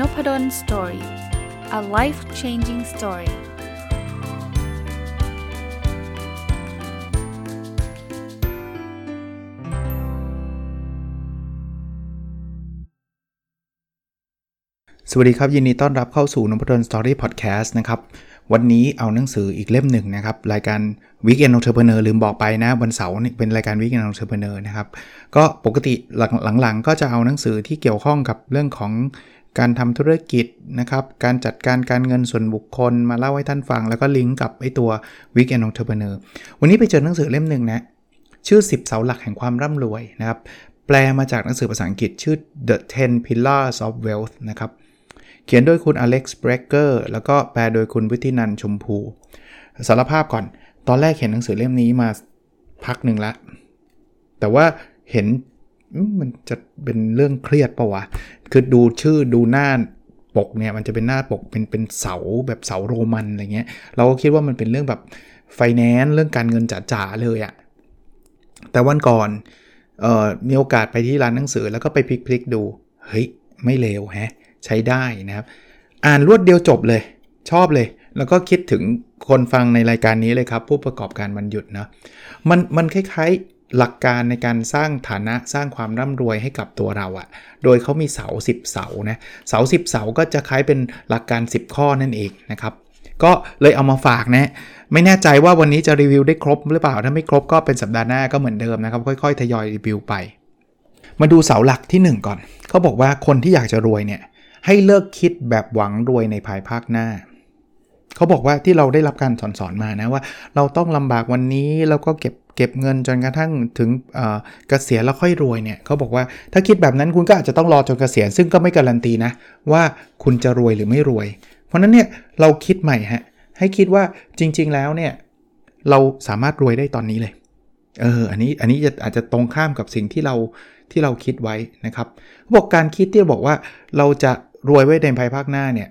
Noppadol story a life changing story สวัสดีครับ ยินดีต้อนรับเข้าสู่นพดล story podcast นะครับ วันนี้เอาหนังสืออีกเล่มหนึ่งนะครับ รายการ Weekend Entrepreneur ลืมบอกไปนะ วันเสาร์เป็นรายการ Weekend Entrepreneur นะครับ ก็ปกติหลังๆ ก็จะเอาหนังสือที่เกี่ยวข้องกับเรื่องของ การทำธุรกิจนะครับ การจัดการการเงินส่วนบุคคลมาเล่าให้ท่านฟัง แล้วก็ลิงก์กับไอตัว Weekend Entrepreneur วันนี้ไปเจอหนังสือเล่มหนึ่งนะชื่อ 10 เสาหลักแห่งความร่ำรวยนะครับ แปลมาจากหนังสือภาษาอังกฤษชื่อ The 10 Pillars of Wealth นะครับ เขียนโดยคุณอเล็กซ์เบรกเกอร์แล้วก็แปลโดยคุณวิทินันชมพูสารภาพก่อน ตอนแรกเขียนหนังสือเล่มนี้มาพักหนึ่งละ แต่ว่าเห็น มันจะเป็นเรื่องเครียดปะวะ คือดูชื่อดูหน้าปกเนี่ยมันจะเป็นหน้าปกเป็นเป็นเสาแบบเสาโรมันอะไรเงี้ย เราก็คิดว่ามันเป็นเรื่องแบบไฟแนนซ์เรื่องการเงินจ๋าๆเลยอะแต่วันก่อนเอ่อมีโอกาสไปที่ร้านหนังสือแล้วก็ไปพลิกๆดู เฮ้ย ไม่เลวแฮะ ใช้ได้นะครับ อ่านรวดเดียวจบเลย ชอบเลย แล้วก็คิดถึงคนฟังในรายการนี้เลยครับ ผู้ประกอบการมันหยุดนะมันมันคล้าย หลักการในการสร้างฐานะสร้างความร่ำรวยให้กับตัวเราอะโดยเขามีเสา 10 เสานะเสา 10 เสาก็จะคล้ายเป็นหลักการ 10 ข้อนั่นเองนะครับ ก็เลยเอามาฝากนะ ไม่แน่ใจว่าวันนี้จะรีวิวได้ครบหรือเปล่า ถ้าไม่ครบก็เป็นสัปดาห์หน้าก็เหมือนเดิมนะครับ ค่อยๆ ทยอยรีวิวไป มาดูเสาหลักที่ 1 ก่อน เขาบอกว่าคนที่อยากจะรวยเนี่ยให้เลิกคิดแบบหวังรวยในภายภาคหน้าเขาบอกว่าที่เราได้รับการสอนสอนมานะว่า เราต้องลำบากวันนี้แล้วก็เก็บ เก็บเงินจนกระทั่งถึงเกษียณแล้วค่อยรวยเนี่ยเขาบอกว่าถ้าคิดแบบนั้นคุณก็อาจจะต้องรอจนเกษียณซึ่งก็ไม่การันตีนะว่าคุณจะรวยหรือไม่รวย เพราะนั้นเนี่ยเราคิดใหม่ฮะให้คิดว่าจริง ๆ แล้วเนี่ยเราสามารถรวยได้ตอนนี้เลยเอออันนี้อันนี้จะอาจจะตรงข้ามกับสิ่งที่เราที่เราคิดไว้นะครับบอกการคิดที่บอกว่าเราจะรวยไว้ในภายภาคหน้าเนี่ย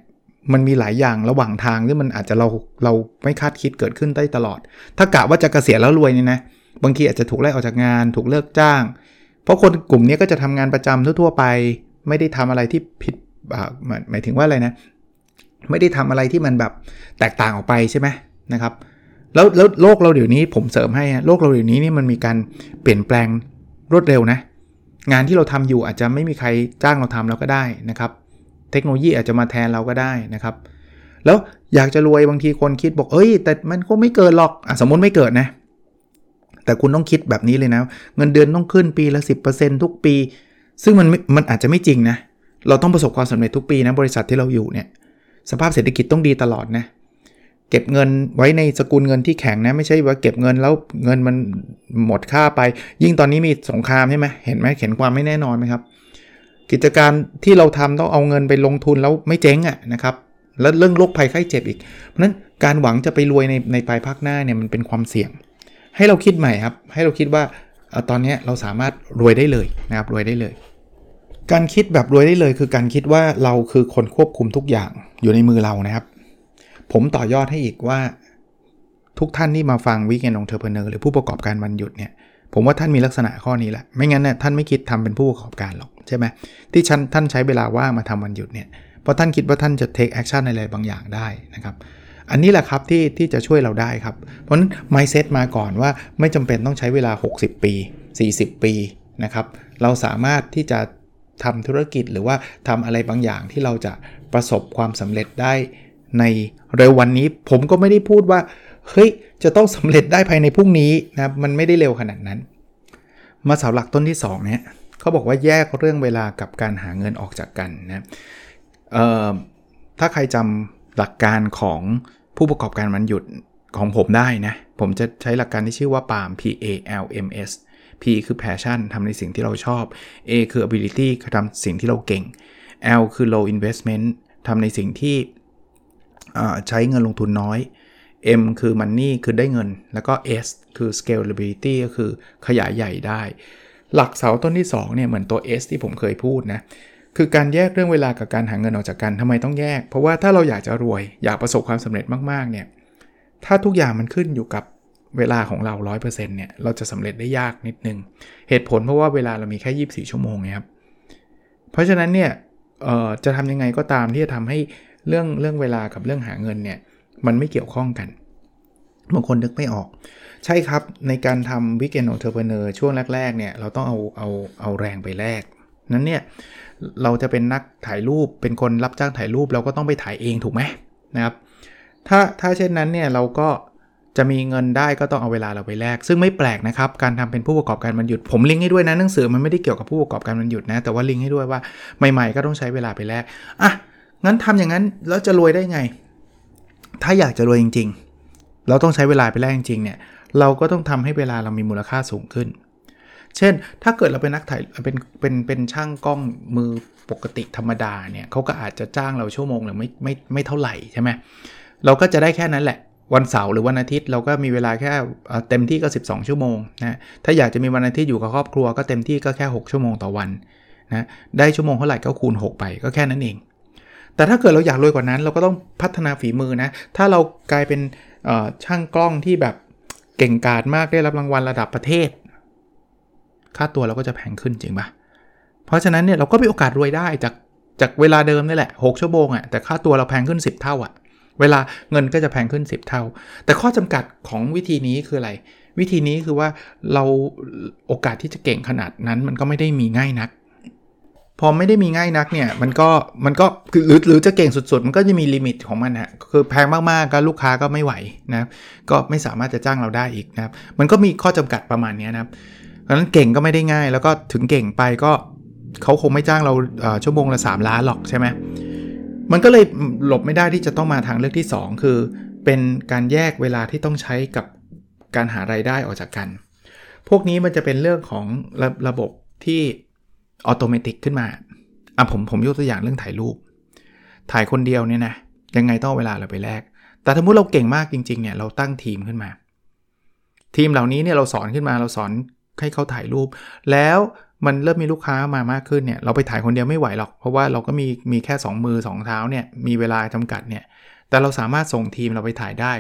มันมีหลายอย่างระหว่างทางที่มันอาจจะเราเราไม่คาดคิดเกิดขึ้นได้ตลอด ถ้ากะว่าจะกะเกษียณแล้วรวยเนี่ยนะ บางทีอาจจะถูกไล่ออกจากงาน ถูกเลิกจ้าง เพราะคนกลุ่มนี้ก็จะทำงานประจำทั่วๆไป ไม่ได้ทำอะไรที่ผิดหมายถึงว่าอะไรนะ ไม่ได้ทำอะไรที่มันแบบแตกต่างออกไปใช่ไหมนะครับ แล้วแล้วโลกเราเดี๋ยวนี้ผมเสริมให้โลกเราเดี๋ยวนี้นี่มันมีการเปลี่ยนแปลงรวดเร็วนะ งานที่เราทำอยู่อาจจะไม่มีใครจ้างเราทำแล้วก็ได้นะครับ เทคโนโลยีอาจจะมาแทนเราก็ได้นะครับแล้วอยากจะรวยบางทีคนคิดบอกเอ้ย แต่มันก็ไม่เกิดหรอกอสมมติไม่เกิดนะ แต่คุณต้องคิดแบบนี้เลยนะ เงินเดือนต้องขึ้นปีละ 10%ทุกปี ซึ่งมันมันอาจจะไม่จริงนะ เราต้องประสบความสำเร็จทุกปีนะบริษัทที่เราอยู่เนี่ยสภาพเศรษฐกิจต้องดีตลอดนะเก็บเงินไว้ในสกุลเงินที่แข็งนะ ไม่ใช่ว่าเก็บเงินแล้วเงินมันหมดค่าไป ยิ่งตอนนี้มีสงครามใช่ไหมเห็นไหมเห็นความไม่แน่นอนไหมครับ กิจการที่เราทำต้องเอาเงินไปลงทุนแล้วไม่เจ๊งอะ่ะนะครับแล้วเรื่องโรคภัยไข้เจ็บอีก เพราะนั้นการหวังจะไปรวยในในภายภาคหน้าเนี่ยมันเป็นความเสี่ยง ให้เราคิดใหม่ครับ ให้เราคิดว่าตอนนี้เราสามารถรวยได้เลยนะครับรวยได้เลย การคิดแบบรวยได้เลย คือการคิดว่าเราคือคนควบคุมทุกอย่างอยู่ในมือเรานะครับ ผมต่อยอดให้อีกว่าทุกท่านที่มาฟังวิกเกนองเทอร์เพเนอร์หรือผู้ประกอบการวันหยุดเนี่ยผมว่าท่านมีลักษณะข้อนี้แหละ ไม่งั้นเนี่ยท่านไม่คิดทำเป็นผู้ประกอบการหรอกใช่ไหมที่ท่านใช้เวลาว่างมาทำวันหยุดเนี่ยเพราะท่านคิดว่าท่านจะ take action อะไรบางอย่างได้นะครับ อันนี้แหละครับที่ที่จะช่วยเราได้ครับ เพราะฉะนั้น mindset มาก่อนว่าไม่จำเป็นต้องใช้เวลา 60 ปี 40 ปีนะครับเราสามารถที่จะทำธุรกิจหรือว่าทำอะไรบางอย่างที่เราจะประสบความสำเร็จได้ในเร็ววันนี้ผมก็ไม่ได้พูดว่าเฮ้ยจะต้องสำเร็จได้ภายในพรุ่งนี้นะมันไม่ได้เร็วขนาดนั้น มาเสาหลักต้นที่2เนี่ยเขาบอกว่าแยกเรื่องเวลากับการหาเงินออกจากกันนะถ้าใครจำ หลักการของผู้ประกอบการวันหยุดของผมได้นะ ผมจะใช้หลักการที่ชื่อว่า PALM P A L M S P คือ passion ทำในสิ่งที่เราชอบ A คือ ability คือทำสิ่งที่เราเก่ง L คือ low investment ทำในสิ่งที่ใช้เงินลงทุนน้อย M คือ money คือได้เงิน แล้วก็ S คือ scalability ก็คือขยายใหญ่ได้ หลักเสาต้นที่ 2 เนี่ย เหมือนตัว S ที่ผมเคยพูดนะ คือการแยกเรื่องเวลากับการหาเงินออกจากกันทำไมต้องแยก เพราะว่าถ้าเราอยากจะรวยอยากประสบความสำเร็จมากๆเนี่ยถ้าทุกอย่างมันขึ้นอยู่กับเวลาของเรา 100%เนี่ยเราจะสำเร็จได้ยากนิดนึง เหตุผลเพราะว่าเวลาเรามีแค่ 24 ชั่วโมงครับเพราะฉะนั้นเนี่ยจะทำยังไงก็ตามที่จะทำให้เรื่องเรื่องเวลากับเรื่องหาเงินเนี่ยมันไม่เกี่ยวข้องกันบางคนนึกไม่ออก ใช่ครับในการทำ Weekend Entrepreneur ช่วงแรกๆเนี่ยเราต้องเอาเอาเอาแรงไปแลก นั้นเนี่ยเราจะเป็นนักถ่ายรูปเป็นคนรับจ้างถ่ายรูปเราก็ต้องไปถ่ายเองถูกไหมนะครับถ้าถ้าเช่นนั้นเนี่ยเราก็จะมีเงินได้ก็ต้องเอาเวลาเราไปแลกซึ่งไม่แปลกนะครับ การทำเป็นผู้ประกอบการมันหยุดผมลิงก์ให้ด้วยนะหนังสือมันไม่ได้เกี่ยวกับผู้ประกอบการมันหยุดนะแต่ว่าลิงก์ให้ด้วยว่าใหม่ๆ ก็ต้องใช้เวลาไปแลกอะงั้นทำอย่างนั้นแล้วจะรวยได้ไง ถ้าอยากจะรวยจริง ๆ เราต้องใช้เวลาไปแลกจริงๆเนี่ยเราก็ต้องทำให้เวลาเรามีมูลค่าสูงขึ้น เช่น ถ้าเกิดเราเป็นนักถ่ายเป็นเป็นเป็นช่างกล้องมือปกติธรรมดาเนี่ยเขาก็อาจจะจ้างเราชั่วโมงหรือไม่ไม่ไม่เท่าไหร่ใช่ไหมเราก็จะได้แค่นั้นแหละวันเสาร์หรือวันอาทิตย์เราก็มีเวลาแค่เต็มที่ก็ 12 ชั่วโมงนะถ้าอยากจะมีวันอาทิตย์อยู่กับครอบครัวก็เต็มที่ก็แค่ 6 ชั่วโมงต่อวันนะได้ชั่วโมงเท่าไหร่ก็คูณ 6 ไปก็แค่นั้นเอง แต่ถ้าเกิดเราอยากรวยกว่านั้น เราก็ต้องพัฒนาฝีมือนะ ถ้าเรากลายเป็นช่างกล้องที่แบบเก่งกาจมากได้รับรางวัลระดับประเทศ ค่าตัวเราก็จะแพงขึ้นจริงปะเพราะฉะนั้นเนี่ยเราก็มีโอกาสรวยได้จากจากเวลาเดิมนี่แหละ 6 ชั่วโมงอะ่ะแต่ค่าตัวเราแพงขึ้น 10 เท่าอะ่ะ เวลาเงินก็จะแพงขึ้น 10 เท่า แต่ข้อจำกัดของวิธีนี้คืออะไร วิธีนี้คือว่าเราโอกาสที่จะเก่งขนาดนั้นมันก็ไม่ได้มีง่ายนัก พอไม่ได้มีง่ายนักเนี่ยมันก็มันก็หรือหรือจะเก่งสุดๆ มันก็จะมีลิมิตของมันฮะคือแพงมากๆก็ลูกค้าก็ไม่ไหวนะก็ไม่สามารถจะจ้างเราได้อีกนะครับมันก็มีข้อจำกัดประมาณนี้นะครับ เพราะฉะนั้นเก่งก็ไม่ได้ง่าย แล้วก็ถึงเก่งไปก็เขาคงไม่จ้างเราชั่วโมงละ 3 ล้านหรอกใช่ไหมมันก็เลยหลบไม่ได้ที่จะต้องมาทางเลือกที่ 2 คือ เป็นการแยกเวลาที่ต้องใช้กับการหาไรายได้ออกจากกัน พวกนี้มันจะเป็นเรื่องของระระบบที่อัตโนมัติขึ้นมาอะผมผมยกตัวอย่างเรื่องถ่ายรูป ถ่ายคนเดียวเนี่ยนะยังไงต้องเวลาเราไปแลกแต่ถ้ามุติเราเก่งมากจริงๆเนี่ยเราตั้งทีมขึ้นมา ทีมเหล่านี้เนี่ยเราสอนขึ้นมาเราสอน ให้เขาถ่ายรูป แล้วมันเริ่มมีลูกค้ามามากขึ้นเนี่ยเราไปถ่ายคนเดียวไม่ไหวหรอก เพราะว่าเราก็มีมีแค่ 2 มือ 2 เท้าเนี่ยมีเวลาจำกัดเนี่ยแต่เราสามารถส่งทีมเราไปถ่ายได้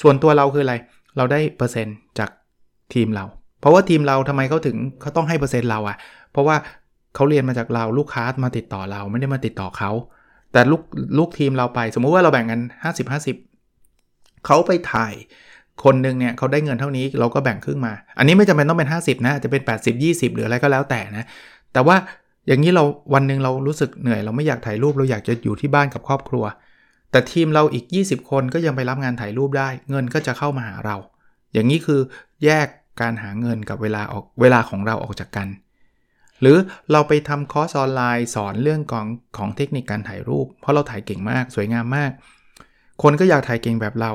ส่วนตัวเราคืออะไร เราได้เปอร์เซ็นต์จากทีมเรา เพราะว่าทีมเราทำไมเขาถึงเขาต้องให้เปอร์เซ็นต์เราอะ่ะ เพราะว่าเขาเรียนมาจากเราลูกค้ามาติดต่อเราไม่ได้มาติดต่อเขา แต่ลูกลูกทีมเราไป สมมุติว่าเราแบ่งกัน 50 50เขาไปถ่าย คนหนึ่งเนี่ยเขาได้เงินเท่านี้เราก็แบ่งครึ่งมา อันนี้ไม่จำเป็นต้องเป็น 50 นะจะเป็น 80 20 หรืออะไรก็แล้วแต่นะ แต่ว่าอย่างนี้เราวันหนึ่งเรารู้สึกเหนื่อย เราไม่อยากถ่ายรูปเราอยากจะอยู่ที่บ้านกับครอบครัว แต่ทีมเราอีก 20 คนก็ยังไปรับงานถ่ายรูปได้ เงินก็จะเข้ามาหาเรา อย่างนี้คือแยกการหาเงินกับเวลาออกเวลาของเราออกจากกัน หรือเราไปทำคอร์สออนไลน์สอนเรื่องของของเทคนิคการถ่ายรูป เพราะเราถ่ายเก่งมาก สวยงามมาก คนก็อยากถ่ายเก่งแบบเรา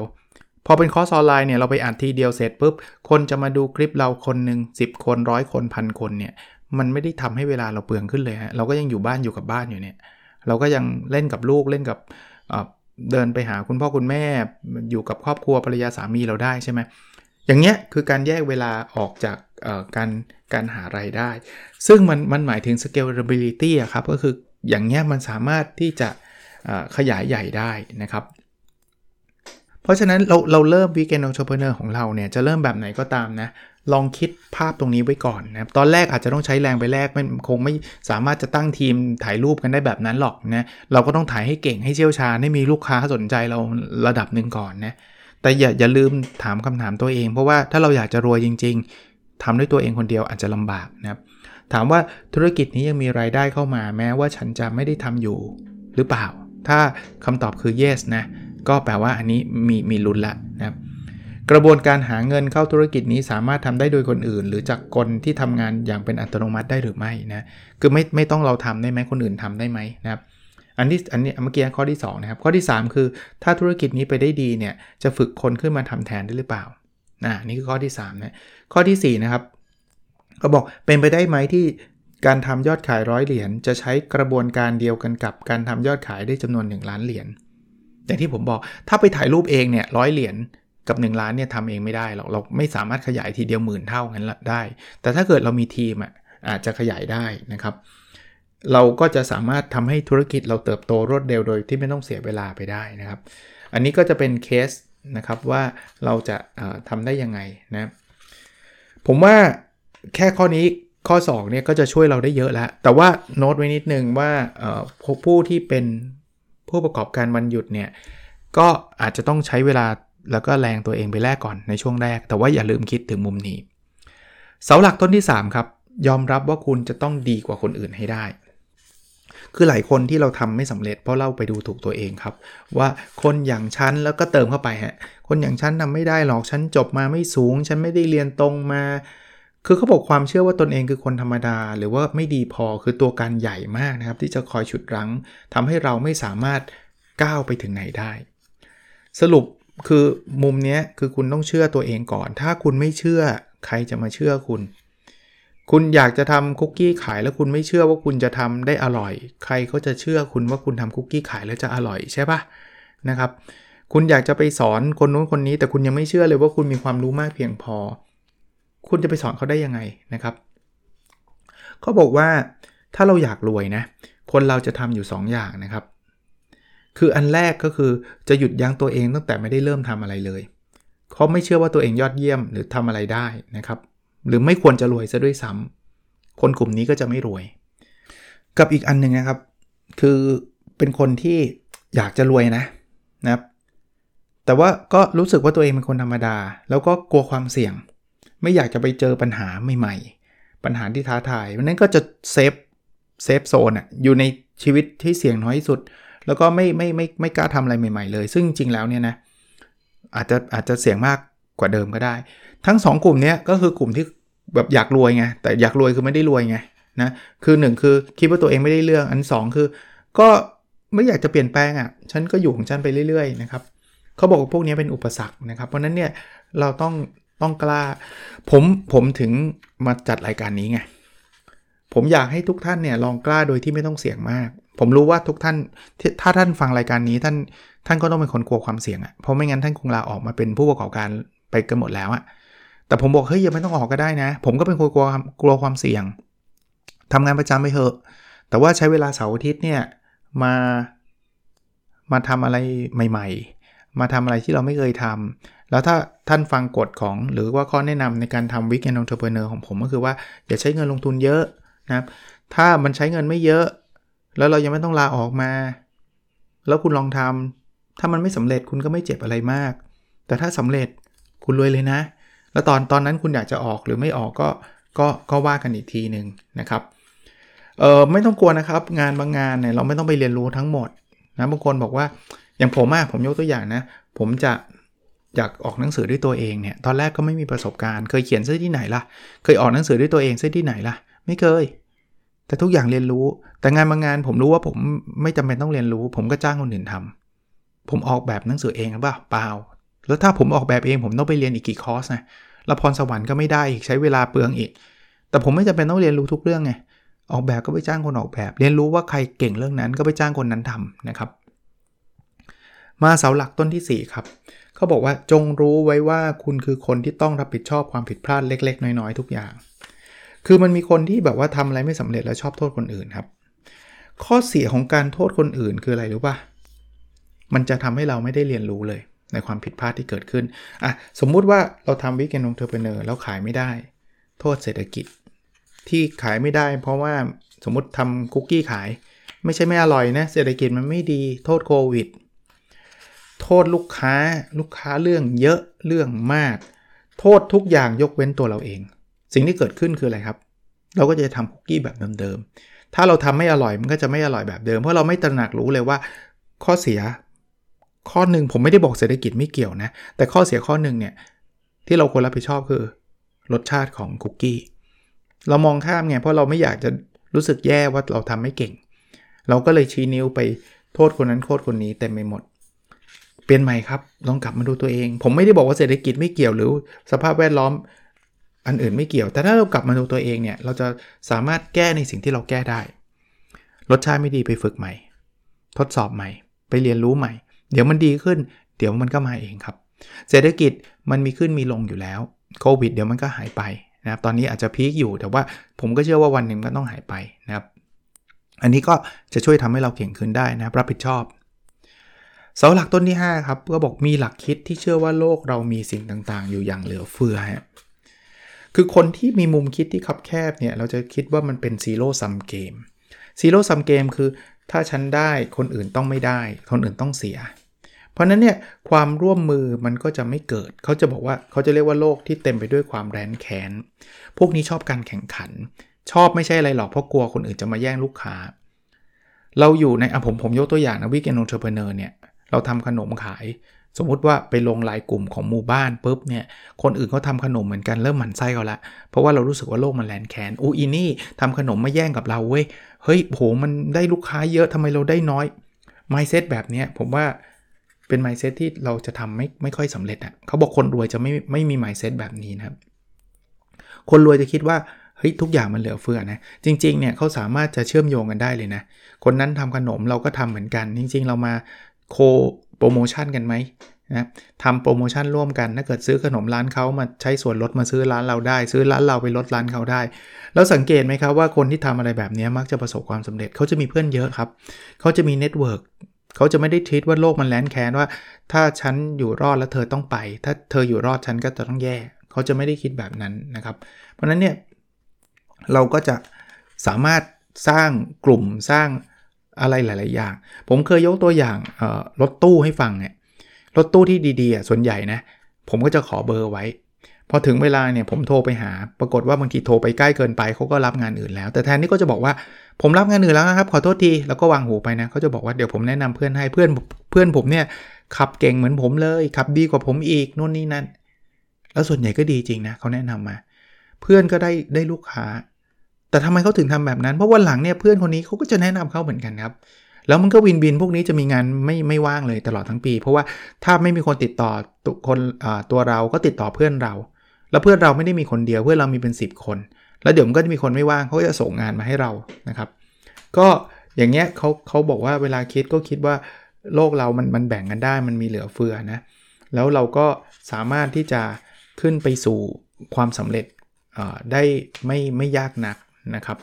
พอเป็นคอร์สออนไลน์เนี่ยเราไปอัดทีเดียวเสร็จปุ๊บ คนจะมาดูคลิปเราคนหนึ่ง10 คนร้อยคนพันคนเนี่ยมันไม่ได้ทำให้เวลาเราเปลืองขึ้นเลยฮะเราก็ยังอยู่บ้านอยู่กับบ้านอยู่เนี่ยเราก็ยังเล่นกับลูกเล่นกับเดินไปหาคุณพ่อคุณแม่อยู่กับครอบครัวภรรยาสามีเราได้ใช่ไหมอย่างเงี้ยคือการแยกเวลาออกจากการการหารายได้ ซึ่งมันมันหมายถึง scalability อะครับก็คืออย่างเงี้ยมันสามารถที่จะขยายใหญ่ได้นะครับ เพราะฉะนั้นเราเราเริ่ม Weekend Entrepreneur ของเราเนี่ยจะเริ่มแบบไหนก็ตามนะ ลองคิดภาพตรงนี้ไว้ก่อนนะตอนแรกอาจจะต้องใช้แรงไปแรกมันคงไม่สามารถจะตั้งทีมถ่ายรูปกันได้แบบนั้นหรอกนะเราก็ต้องถ่ายให้เก่งให้เชี่ยวชาญให้มีลูกค้าสนใจเราระดับหนึ่งก่อนนะแต่อย่าอย่าลืมถามคำถามตัวเอง เพราะว่าถ้าเราอยากจะรวยจริง ๆทำด้วยตัวเองคนเดียวอาจจะลำบากนะครับถามว่าธุรกิจนี้ยังมีรายได้เข้ามาแม้ว่าฉันจะไม่ได้ทำอยู่หรือเปล่า ถ้าคำตอบคือ yes นะ ก็แปลว่าอันนี้มีมีลุ้นละนะครับกระบวนการหาเงินเข้าธุรกิจนี้สามารถทำได้โดยคนอื่น หรือจากคนที่ทำงานอย่างเป็นอัตโนมัติได้หรือไม่นะคือไม่ไม่ต้องเราทำได้ไหมคนอื่นทำได้ไหมนะครับอันที่อันนี้เมื่อกี้ข้อที่2นะครับข้อที่ 3 คือถ้าธุรกิจนี้ไปได้ดีเนี่ยจะฝึกคนขึ้นมาทำแทนได้หรือเปล่านะนี่คือข้อที่3นะข้อที่4นะครับเขาบอกเป็นไปได้ไหมที่การทำยอดขายร้อยเหรียญจะใช้กระบวนการเดียวกันกับการทำยอดขายได้จำนวน 1 ล้านเหรียญ อย่างที่ผมบอกถ้าไปถ่ายรูปเองเนี่ยร้อยเหรียญกับ 1 ล้านเนี่ยทำเองไม่ได้หรอกเราไม่สามารถขยายทีเดียวหมื่นเท่างั้นละได้ แต่ถ้าเกิดเรามีทีมอะอาจจะขยายได้นะครับ เราก็จะสามารถทำให้ธุรกิจเราเติบโตรวดเร็วโดยที่ไม่ต้องเสียเวลาไปได้นะครับ อันนี้ก็จะเป็นเคสนะครับว่าเราจะทำได้ยังไงนะผมว่าแค่ข้อนี้ข้อ2เนี่ยก็จะช่วยเราได้เยอะแล้ว แต่ว่าโน้ตไว้นิดนึงว่าผู้ที่เป็น ผู้ประกอบการวันหยุดเนี่ยก็อาจจะต้องใช้เวลาแล้วก็แรงตัวเองไปแลกก่อนในช่วงแรก แต่ว่าอย่าลืมคิดถึงมุมนี้ เสาหลักต้นที่ 3 ครับ ยอมรับว่าคุณจะต้องดีกว่าคนอื่นให้ได้ คือหลายคนที่เราทำไม่สำเร็จเพราะเราไปดูถูกตัวเองครับ ว่าคนอย่างฉันแล้วก็เติมเข้าไปฮะคนอย่างฉันทาไม่ได้หรอกฉันจบมาไม่สูง ฉันไม่ได้เรียนตรงมา คือเขาบอกความเชื่อว่าตนเองคือคนธรรมดา หรือว่าไม่ดีพอคือตัวการใหญ่มากนะครับ ที่จะคอยฉุดรั้งทำให้เราไม่สามารถก้าวไปถึงไหนได้ สรุปคือมุมนี้คือคุณต้องเชื่อตัวเองก่อน ถ้าคุณไม่เชื่อใครจะมาเชื่อคุณ คุณอยากจะทำคุกกี้ขายแล้วคุณไม่เชื่อว่าคุณจะทำได้อร่อย ใครก็จะเชื่อคุณว่าคุณทำคุกกี้ขายแล้วจะอร่อยใช่ปะนะครับ คุณอยากจะไปสอนคนนู้นคนนี้ แต่คุณยังไม่เชื่อเลยว่าคุณมีความรู้มากเพียงพอ คุณจะไปสอนเขาได้ยังไงนะครับเขาบอกว่าถ้าเราอยากรวยนะ คนเราจะทำอยู่2ออย่างนะครับ คืออันแรกก็คือจะหยุดยั้งตัวเองตั้งแต่ไม่ได้เริ่มทำอะไรเลยเขาไม่เชื่อว่าตัวเองยอดเยี่ยมหรือทำอะไรได้นะครับ หรือไม่ควรจะรวยซะด้วยซ้ำคนกลุ่มนี้ก็จะไม่รวย กับอีกอันหนึ่งนะครับ คือเป็นคนที่อยากจะรวยนะนะครับ แต่ว่าก็รู้สึกว่าตัวเองเป็นคนธรรมดา แล้วก็กลัวความเสี่ยง ไม่อยากจะไปเจอปัญหาใหม่ๆ ปัญหาที่ท้าทายวันนั้นก็จะ safe safe zone อะอยู่ในชีวิตที่เสี่ยงน้อยที่สุด แล้วก็ไม่ไม่ไม่ไม่กล้าทำอะไรใหม่ ๆ เลย ซึ่งจริงแล้วเนี่ยนะอาจจะอาจจะเสี่ยงมากกว่าเดิมก็ได้ ทั้ง 2 กลุ่มนี้ก็คือกลุ่มที่แบบอยากรวยไงแต่อยากรวยคือไม่ได้รวยไงนะคือ 1 คือคิดว่าตัวเองไม่ได้เรื่องอัน 2 คือ ก็ไม่อยากจะเปลี่ยนแปลงอะ่ะฉันก็อยู่ของฉันไปเรื่อยๆนะครับเขาบอกว่าพวกนี้เป็นอุปสรรคนะครับ เพราะนั้นเนี่ยเราต้อง ต้องกล้า ผมผมถึงมาจัดรายการนี้ไงผมอยากให้ทุกท่านเนี่ยลองกล้าโดยที่ไม่ต้องเสี่ยงมาก ผมรู้ว่าทุกท่านถ้าท่านฟังรายการนี้ท่านท่านก็ต้องเป็นคนกลัวความเสี่ยงอะ่ะเพราะไม่งั้นท่านคงลาออกมาเป็นผู้ประกอบการไปกันหมดแล้วอะ่ะแต่ผมบอกเฮ้ยยังไม่ต้องออกก็ได้นะ ผมก็เป็นคนกลัวกลัวความเสี่ยงทำงานประจำไปเถอะ แต่ว่าใช้เวลาเสาร์อาทิตย์เนี่ยมามาทำอะไรใหม่ ๆ มาทำอะไรที่เราไม่เคยทำ แล้วถ้าท่านฟังกฎของหรือว่าข้อแนะนำในการทำ Weekend Entrepreneur ของผมก็คือว่า อย่าใช้เงินลงทุนเยอะนะครับ ถ้ามันใช้เงินไม่เยอะ แล้วเรายังไม่ต้องลาออกมา แล้วคุณลองทำถ้ามันไม่สำเร็จคุณก็ไม่เจ็บอะไรมาก แต่ถ้าสำเร็จคุณรวยเลยนะ แล้วตอนตอนนั้นคุณอยากจะออกหรือไม่ออกก็ก็ก็ว่ากันอีกทีหนึ่งนะครับเออไม่ต้องกลัวนะครับ งานบางงานเนี่ยเราไม่ต้องไปเรียนรู้ทั้งหมดนะบางคนบอกว่าอย่างผมอะผมยกตัวอย่างนะ ผมจะ อยากออกหนังสือด้วยตัวเองเนี่ยตอนแรกก็ไม่มีประสบการณ์เคยเขียนซะที่ไหนล่ะ เคยออกหนังสือด้วยตัวเองซะที่ไหนล่ะ ไม่เคย แต่ทุกอย่างเรียนรู้ แต่งานบางงานผมรู้ว่าผมไม่จำเป็นต้องเรียนรู้ ผมก็จ้างคนอื่นทำผมออกแบบหนังสือเองหรือเปล่าเปล่า แล้วถ้าผมออกแบบเองผมต้องไปเรียนอีกกี่คอร์สนะล้วพรสวรรค์ก็ไม่ได้อีกใช้เวลาเปลืองอีก แต่ผมไม่จำเป็นต้องเรียนรู้ทุกเรื่องไงออกแบบก็ไปจ้างคนออกแบบ เรียนรู้ว่าใครเก่งเรื่องนั้นก็ไปจ้างคนนั้นทำนะครับ มาเสาหลักต้นที่ 4 ครับ เขาบอกว่าจงรู้ไว้ว่าคุณคือคนที่ต้องรับผิดชอบความผิดพลาดเล็ก ๆ น้อย ๆ ทุกอย่าง คือมันมีคนที่แบบว่าทำอะไรไม่สำเร็จแล้วชอบโทษคนอื่นครับ ข้อเสียของการโทษคนอื่นคืออะไรรู้ปะมันจะทำให้เราไม่ได้เรียนรู้เลยในความผิดพลาดที่เกิดขึ้น อะ สมมุติว่าเราทำ Weekend Entrepreneur แล้วขายไม่ได้ โทษเศรษฐกิจ ที่ขายไม่ได้ เพราะว่าสมมติทำคุกกี้ขาย ไม่ใช่ไม่อร่อยนะ เศรษฐกิจมันไม่ดี โทษโควิด โทษลูกค้าลูกค้าเรื่องเยอะเรื่องมาก โทษทุกอย่างยกเว้นตัวเราเอง สิ่งที่เกิดขึ้นคืออะไรครับ เราก็จะทำคุกกี้แบบเดิมๆถ้าเราทำไม่อร่อยมันก็จะไม่อร่อยแบบเดิม เพราะเราไม่ตระหนักรู้เลยว่า ข้อเสีย ข้อหนึ่งผมไม่ได้บอกเศรษฐกิจไม่เกี่ยวนะ แต่ข้อเสียข้อหนึ่งเนี่ยที่เราควรรับผิดชอบคือ รสชาติของคุกกี้เรามองข้ามไงเพราะเราไม่อยากจะรู้สึกแย่ว่าเราทำไม่เก่ง เราก็เลยชี้นิ้วไปโทษคนนั้นโทษคนนี้เต็มไปหมด เปลี่ยนใหม่ครับลองกลับมาดูตัวเอง ผมไม่ได้บอกว่าเศรษฐกิจไม่เกี่ยวหรือ สภาพแวดล้อมอันอื่นไม่เกี่ยว แต่ถ้าเรากลับมาดูตัวเองเนี่ยเราจะสามารถแก้ในสิ่งที่เราแก้ได้รสชาติไม่ดีไปฝึกใหม่ ทดสอบใหม่ ไปเรียนรู้ใหม่ เดี๋ยวมันดีขึ้น เดี๋ยวมันก็มาเองครับ เศรษฐกิจมันมีขึ้นมีลงอยู่แล้วโควิดเดี๋ยวมันก็หายไปนะครับตอนนี้อาจจะ peak อยู่แต่ว่าผมก็เชื่อว่าวันหนึ่งก็ต้องหายไปนะครับ อันนี้ก็จะช่วยทำให้เราเก่งขึ้นได้นะรับผิดชอบ เสาหลักต้นที่ 5 ครับก็บอกมีหลักคิดที่เชื่อว่าโลกเรามีสิ่งต่างๆ อยู่อย่างเหลือเฟือฮะคือคนที่มีมุมคิดที่คับแคบเนี่ยเราจะคิดว่ามันเป็น zero-sum game zero sum game คือถ้าฉันได้คนอื่นต้องไม่ได้ คนอื่นต้องเสีย เพราะนั้นเนี่ยความร่วมมือมันก็จะไม่เกิด เขาจะบอกว่าเขาจะเรียกว่าโลกที่เต็มไปด้วยความแร้นแค้น พวกนี้ชอบการแข่งขัน ชอบไม่ใช่อะไรหรอกเพราะกลัวคนอื่นจะมาแย่งลูกค้า เราอยู่ในอะผมผมยกตัวอย่างนะ weekend entrepreneur เนี่ย เราทำขนมขาย สมมุติว่าไปลงไลน์กลุ่มของหมู่บ้านปุ๊บเนี่ยคนอื่นเขาทำขนมเหมือนกันเริ่มหมั่นไส้เขาละเพราะว่าเรารู้สึกว่าโลกมันแร้นแค้นอูอีนี่ทำขนมมาแย่งกับเราเว้ยเฮ้ยโหมันได้ลูกค้าเยอะทำไมเราได้น้อย mindset แบบนี้ผมว่าเป็น mindset ที่เราจะทำไม่ไม่ค่อยสำเร็จอะ่ะเขาบอกคนรวยจะไม่ไม่มี mindset แบบนี้นะครับ คนรวยจะคิดว่าเฮ้ยทุกอย่างมันเหลือเฟือนะ จริงๆเนี่ยเขาสามารถจะเชื่อมโยงกันได้เลยนะ คนนั้นทำขนมเราก็ทำเหมือนกัน จริง ๆ เรามา co-promotion กันไหมนะทำโปรโมชั่นร่วมกันถ้าเกิดซื้อขนมร้านเขามาใช้ส่วนลดมาซื้อร้านเราได้ ซื้อร้านเราไปลดร้านเขาได้ แล้วสังเกตไหมครับว่าคนที่ทำอะไรแบบนี้มักจะประสบความสำเร็จเขาจะมีเพื่อนเยอะครับเขาจะมี network เขาจะไม่ได้คิดว่าโลกมันแร้นแค้นว่า ถ้าฉันอยู่รอดแล้วเธอต้องไป ถ้าเธออยู่รอดฉันก็จะต้องแย่เขาจะไม่ได้คิดแบบนั้นนะครับ เพราะนั้นเนี่ยเราก็จะสามารถสร้างกลุ่มสร้าง อะไรหลาย ๆ อย่าง ผมเคยยกตัวอย่างรถตู้ให้ฟังเนี่ยรถตู้ที่ดีๆส่วนใหญ่นะผมก็จะขอเบอร์ไว้ พอถึงเวลาเนี่ยผมโทรไปหา ปรากฏว่าบางทีโทรไปใกล้เกินไปเขาก็รับงานอื่นแล้ว แต่แทนที่ก็จะบอกว่าผมรับงานอื่นแล้วนะครับ ขอโทษทีแล้วก็วางหูไปนะเขาจะบอกว่าเดี๋ยวผมแนะนำเพื่อนให้เพื่อนเพื่อนผมเนี่ยขับเก่งเหมือนผมเลยขับดีกว่าผมอีกนู่นนี่นั่นแล้วส่วนใหญ่ก็ดีจริงนะเขาแนะนำมา เพื่อนก็ได้ได้ลูกค้า แต่ทำไมเขาถึงทำแบบนั้น เพราะวันหลังเนี่ยเพื่อนคนนี้เขาก็จะแนะนำเขาเหมือนกันครับ แล้วมันก็วินบินพวกนี้จะมีงานไม่ไม่ว่างเลยตลอดทั้งปี เพราะว่าถ้าไม่มีคนติดต่อตัวคนตัวเราก็ติดต่อเพื่อนเรา แล้วเพื่อนเราไม่ได้มีคนเดียวเพื่อนเรามีเป็น 10 คน แล้วเดี๋ยวมันก็จะมีคนไม่ว่างเขาจะส่งงานมาให้เรานะครับ ก็อย่างเงี้ยเขาเขาบอกว่าเวลาคิดก็คิดว่าโลกเรามันมันแบ่งกันได้มันมีเหลือเฟือนะแล้วเราก็สามารถที่จะขึ้นไปสู่ความสำเร็จได้ไม่ไม่ยากนัก นะครับ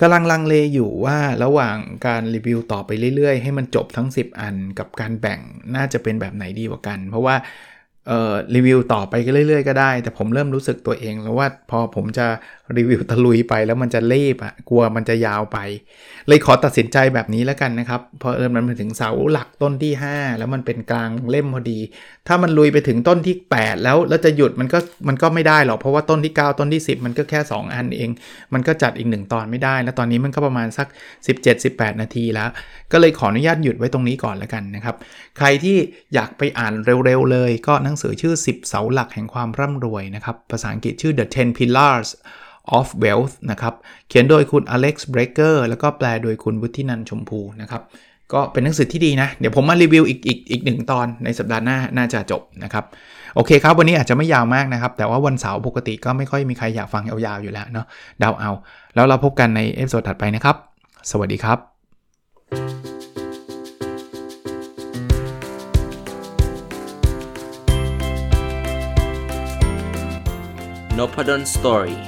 กำลังลังเลอยู่ว่าระหว่างการรีวิวต่อไปเรื่อยๆ ให้มันจบทั้ง 10 อันกับการแบ่งน่าจะเป็นแบบไหนดีกว่ากัน เพราะว่ารีวิวต่อไปเรื่อยๆ ก็ได้ แต่ผมเริ่มรู้สึกตัวเองแล้วว่าพอผมจะ รีวิวตะลุยไปแล้วมันจะรีบอะกลัวมันจะยาวไป เลยขอตัดสินใจแบบนี้แล้วกันนะครับพอเออมันมาถึงเสาหลักต้นที่ 5 แล้วมันเป็นกลางเล่มพอดี ถ้ามันลุยไปถึงต้นที่ 8 แล้วแล้วจะหยุดมันก็มันก็ไม่ได้หรอกเพราะว่าต้นที่ 9 ต้นที่ 10 มันก็แค่ 2 อันเอง มันก็จัดอีก 1 ตอนไม่ได้ แล้วตอนนี้มันก็ประมาณสัก 17-18 นาทีแล้ว ก็เลยขออนุญาตหยุดไว้ตรงนี้ก่อนแล้วกันนะครับใครที่อยากไปอ่านเร็วๆเลย ก็หนังสือชื่อ 10 เสาหลักแห่งความร่ำรวยนะครับภาษาอังกฤษชื่อ The 10 Pillars of Wealth นะครับ เขียนโดยคุณ Alex Breaker แล้วก็แปลโดยคุณวุฒินันชมพูนะครับ ก็เป็นหนังสือที่ดีนะ เดี๋ยวผมมารีวิวอีกอีกอีกหนึ่งตอนในสัปดาห์หน้าน่าจะจบนะครับ โอเคครับ วันนี้อาจจะไม่ยาวมากนะครับ แต่ว่าวันเสาร์ปกติก็ไม่ค่อยมีใครอยากฟังยาวๆอยู่แล้วเนาะเดาเอา แล้วเราพบกันใน episode ถัดไปนะครับ สวัสดีครับ n o p a d o n Story